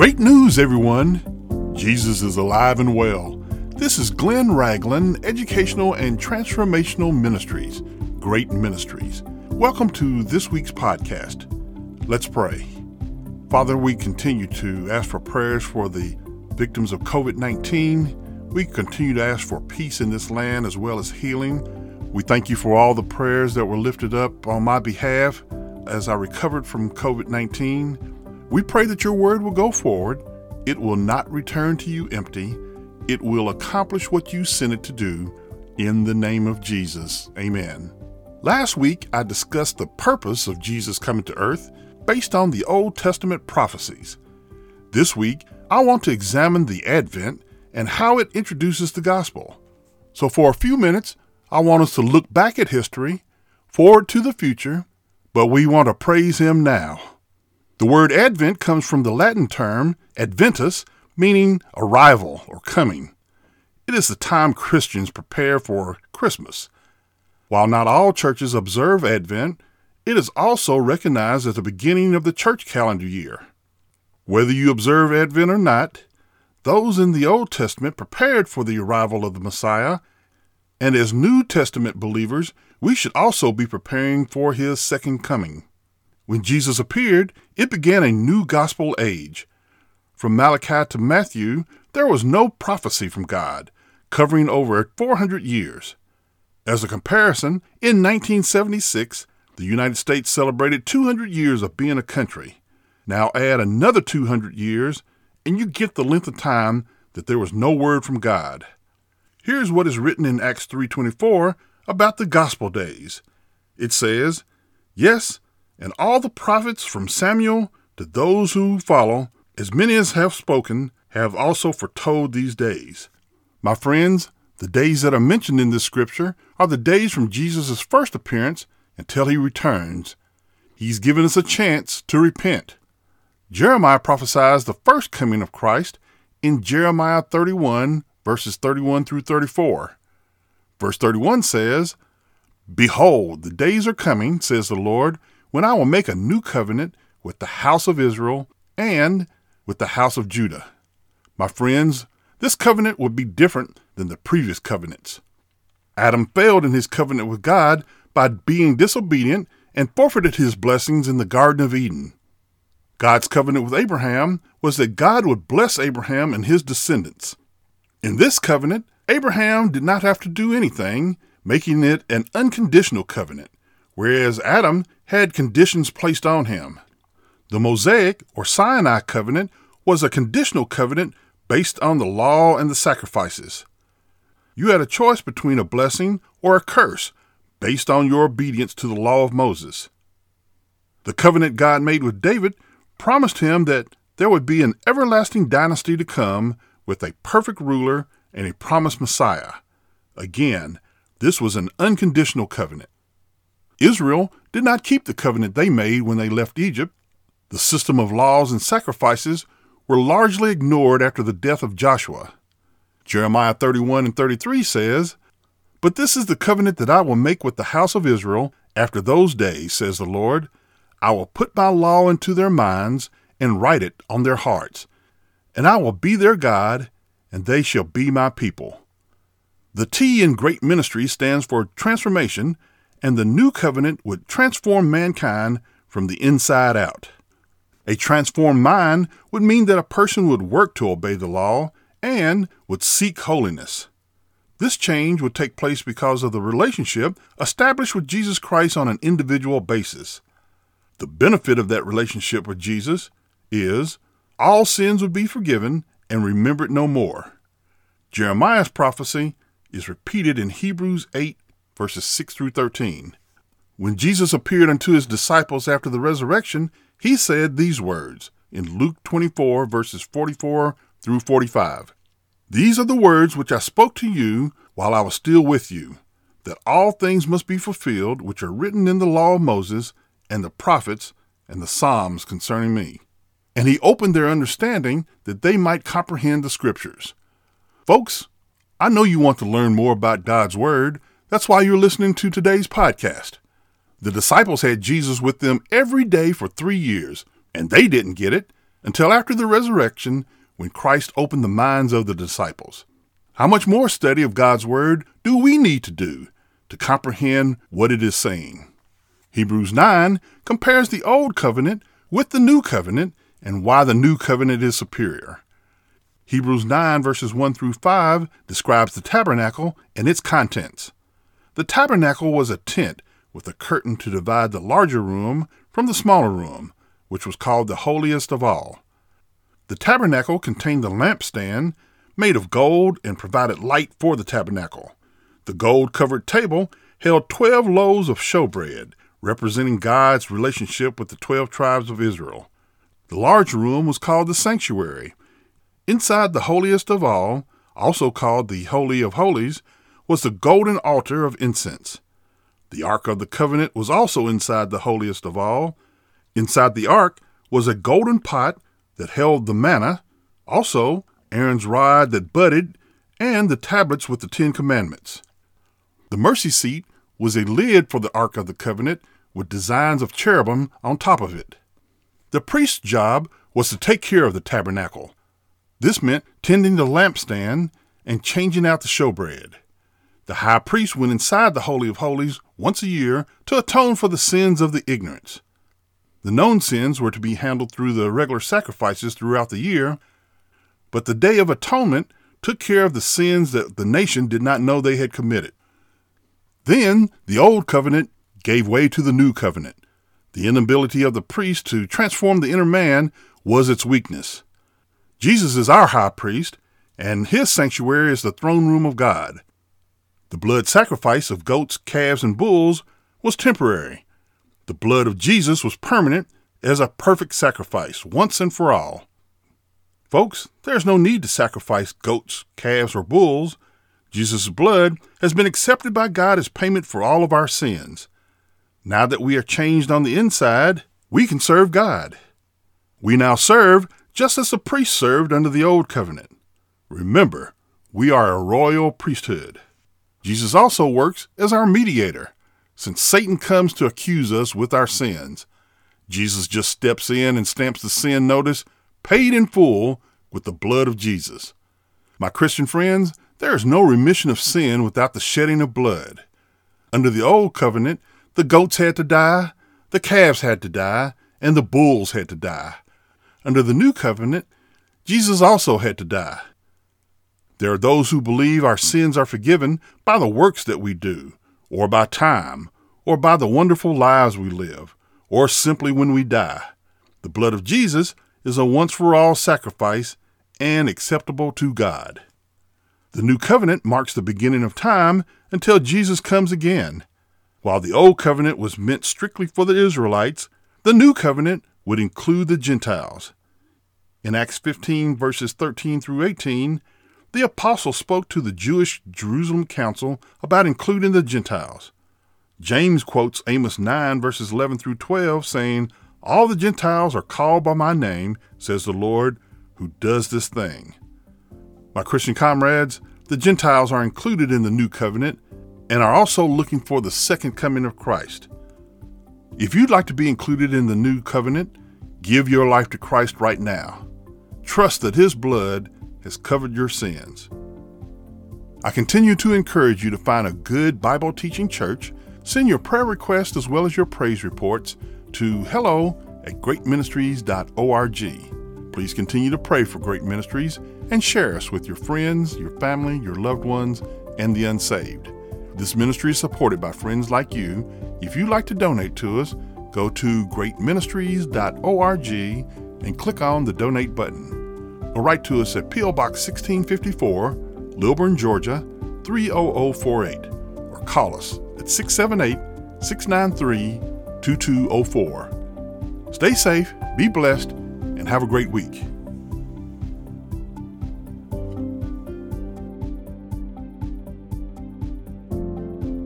Great news, everyone! Jesus is alive and well. This is Glenn Ragland, Educational and Transformational Ministries, Great Ministries. Welcome to this week's podcast. Let's pray. Father, we continue to ask for prayers for the victims of COVID 19. We continue to ask for peace in this land as well as healing. We thank you for all the prayers that were lifted up on my behalf as I recovered from COVID 19. We pray that your word will go forward. It will not return to you empty. It will accomplish what you sent it to do. In the name of Jesus. Amen. Last week, I discussed the purpose of Jesus coming to earth based on the Old Testament prophecies. This week, I want to examine the Advent and how it introduces the gospel. So, for a few minutes, I want us to look back at history, forward to the future, but we want to praise Him now. The word Advent comes from the Latin term adventus, meaning arrival or coming. It is the time Christians prepare for Christmas. While not all churches observe Advent, it is also recognized as the beginning of the church calendar year. Whether you observe Advent or not, those in the Old Testament prepared for the arrival of the Messiah, and as New Testament believers, we should also be preparing for his second coming. When Jesus appeared, it began a new gospel age. From Malachi to Matthew, there was no prophecy from God, covering over 400 years. As a comparison, in 1976, the United States celebrated 200 years of being a country. Now add another 200 years, and you get the length of time that there was no word from God. Here's what is written in Acts 3:24 about the gospel days. It says, "Yes, and all the prophets from Samuel to those who follow, as many as have spoken, have also foretold these days. My friends, the days that are mentioned in this scripture are the days from Jesus' first appearance until he returns. He's given us a chance to repent. Jeremiah prophesies the first coming of Christ in Jeremiah 31, verses 31 through 34. Verse 31 says, Behold, the days are coming, says the Lord, when I will make a new covenant with the house of Israel and with the house of Judah. My friends, this covenant will be different than the previous covenants. Adam failed in his covenant with God by being disobedient and forfeited his blessings in the Garden of Eden. God's covenant with Abraham was that God would bless Abraham and his descendants. In this covenant, Abraham did not have to do anything, making it an unconditional covenant, whereas Adam had conditions placed on him. The Mosaic or Sinai covenant was a conditional covenant based on the law and the sacrifices. You had a choice between a blessing or a curse based on your obedience to the law of Moses. The covenant God made with David promised him that there would be an everlasting dynasty to come with a perfect ruler and a promised Messiah. Again, this was an unconditional covenant. Israel did not keep the covenant they made when they left Egypt. The system of laws and sacrifices were largely ignored after the death of Joshua. Jeremiah 31 and 33 says, But this is the covenant that I will make with the house of Israel after those days, says the Lord. I will put my law into their minds and write it on their hearts, and I will be their God, and they shall be my people. The T in Great Ministry stands for transformation and the new covenant would transform mankind from the inside out. A transformed mind would mean that a person would work to obey the law and would seek holiness. This change would take place because of the relationship established with Jesus Christ on an individual basis. The benefit of that relationship with Jesus is all sins would be forgiven and remembered no more. Jeremiah's prophecy is repeated in Hebrews 8 verses 6 through 13. When Jesus appeared unto his disciples after the resurrection, he said these words in Luke 24, verses 44 through 45. These are the words which I spoke to you while I was still with you, that all things must be fulfilled which are written in the law of Moses and the prophets and the Psalms concerning me. And he opened their understanding that they might comprehend the Scriptures. Folks, I know you want to learn more about God's Word, that's why you're listening to today's podcast. The disciples had Jesus with them every day for three years, and they didn't get it. until after the resurrection when Christ opened the minds of the disciples. How much more study of God's Word do we need to do to comprehend what it is saying? Hebrews 9 compares the Old Covenant with the New Covenant and why the New Covenant is superior. Hebrews 9 verses 1 through 5 describes the tabernacle and its contents. The tabernacle was a tent with a curtain to divide the larger room from the smaller room, which was called the holiest of all. The tabernacle contained the lampstand, made of gold and provided light for the tabernacle. The gold covered table held twelve loaves of showbread, representing God's relationship with the twelve tribes of Israel. The large room was called the sanctuary. Inside the holiest of all, also called the Holy of Holies, was the golden altar of incense. The Ark of the Covenant was also inside the holiest of all. Inside the ark was a golden pot that held the manna, also Aaron's rod that budded, and the tablets with the Ten Commandments. The mercy seat was a lid for the Ark of the Covenant with designs of cherubim on top of it. The priest's job was to take care of the tabernacle. This meant tending the lampstand and changing out the showbread. The high priest went inside the Holy of Holies once a year to atone for the sins of the ignorance. The known sins were to be handled through the regular sacrifices throughout the year, but the Day of Atonement took care of the sins that the nation did not know they had committed. Then the Old Covenant gave way to the New Covenant. The inability of the priest to transform the inner man was its weakness. Jesus is our high priest, and his sanctuary is the throne room of God. The blood sacrifice of goats, calves, and bulls was temporary. The blood of Jesus was permanent as a perfect sacrifice, once and for all. Folks, there's no need to sacrifice goats, calves, or bulls. Jesus' blood has been accepted by God as payment for all of our sins. Now that we are changed on the inside, we can serve God. We now serve just as the priests served under the Old Covenant. Remember, we are a royal priesthood. Jesus also works as our mediator. Since Satan comes to accuse us with our sins, Jesus just steps in and stamps the sin notice, paid in full, with the blood of Jesus. My Christian friends, there is no remission of sin without the shedding of blood. Under the old covenant, the goats had to die, the calves had to die, and the bulls had to die. Under the new covenant, Jesus also had to die. There are those who believe our sins are forgiven by the works that we do, or by time, or by the wonderful lives we live, or simply when we die. The blood of Jesus is a once for all sacrifice and acceptable to God. The new covenant marks the beginning of time until Jesus comes again. While the old covenant was meant strictly for the Israelites, the new covenant would include the Gentiles. In Acts 15, verses 13 through 18, the apostle spoke to the Jewish Jerusalem council about including the Gentiles. James quotes Amos 9, verses 11 through 12, saying, All the Gentiles are called by my name, says the Lord, who does this thing. My Christian comrades, the Gentiles are included in the new covenant and are also looking for the second coming of Christ. If you'd like to be included in the new covenant, give your life to Christ right now. Trust that His blood has covered your sins. I continue to encourage you to find a good Bible teaching church. Send your prayer requests as well as your praise reports to hello at greatministries.org. Please continue to pray for Great Ministries and share us with your friends, your family, your loved ones, and the unsaved. This ministry is supported by friends like you. If you'd like to donate to us, go to greatministries.org and click on the donate button or write to us at P.O. Box 1654, Lilburn, Georgia 30048, or call us at 678 693 2204. Stay safe, be blessed, and have a great week.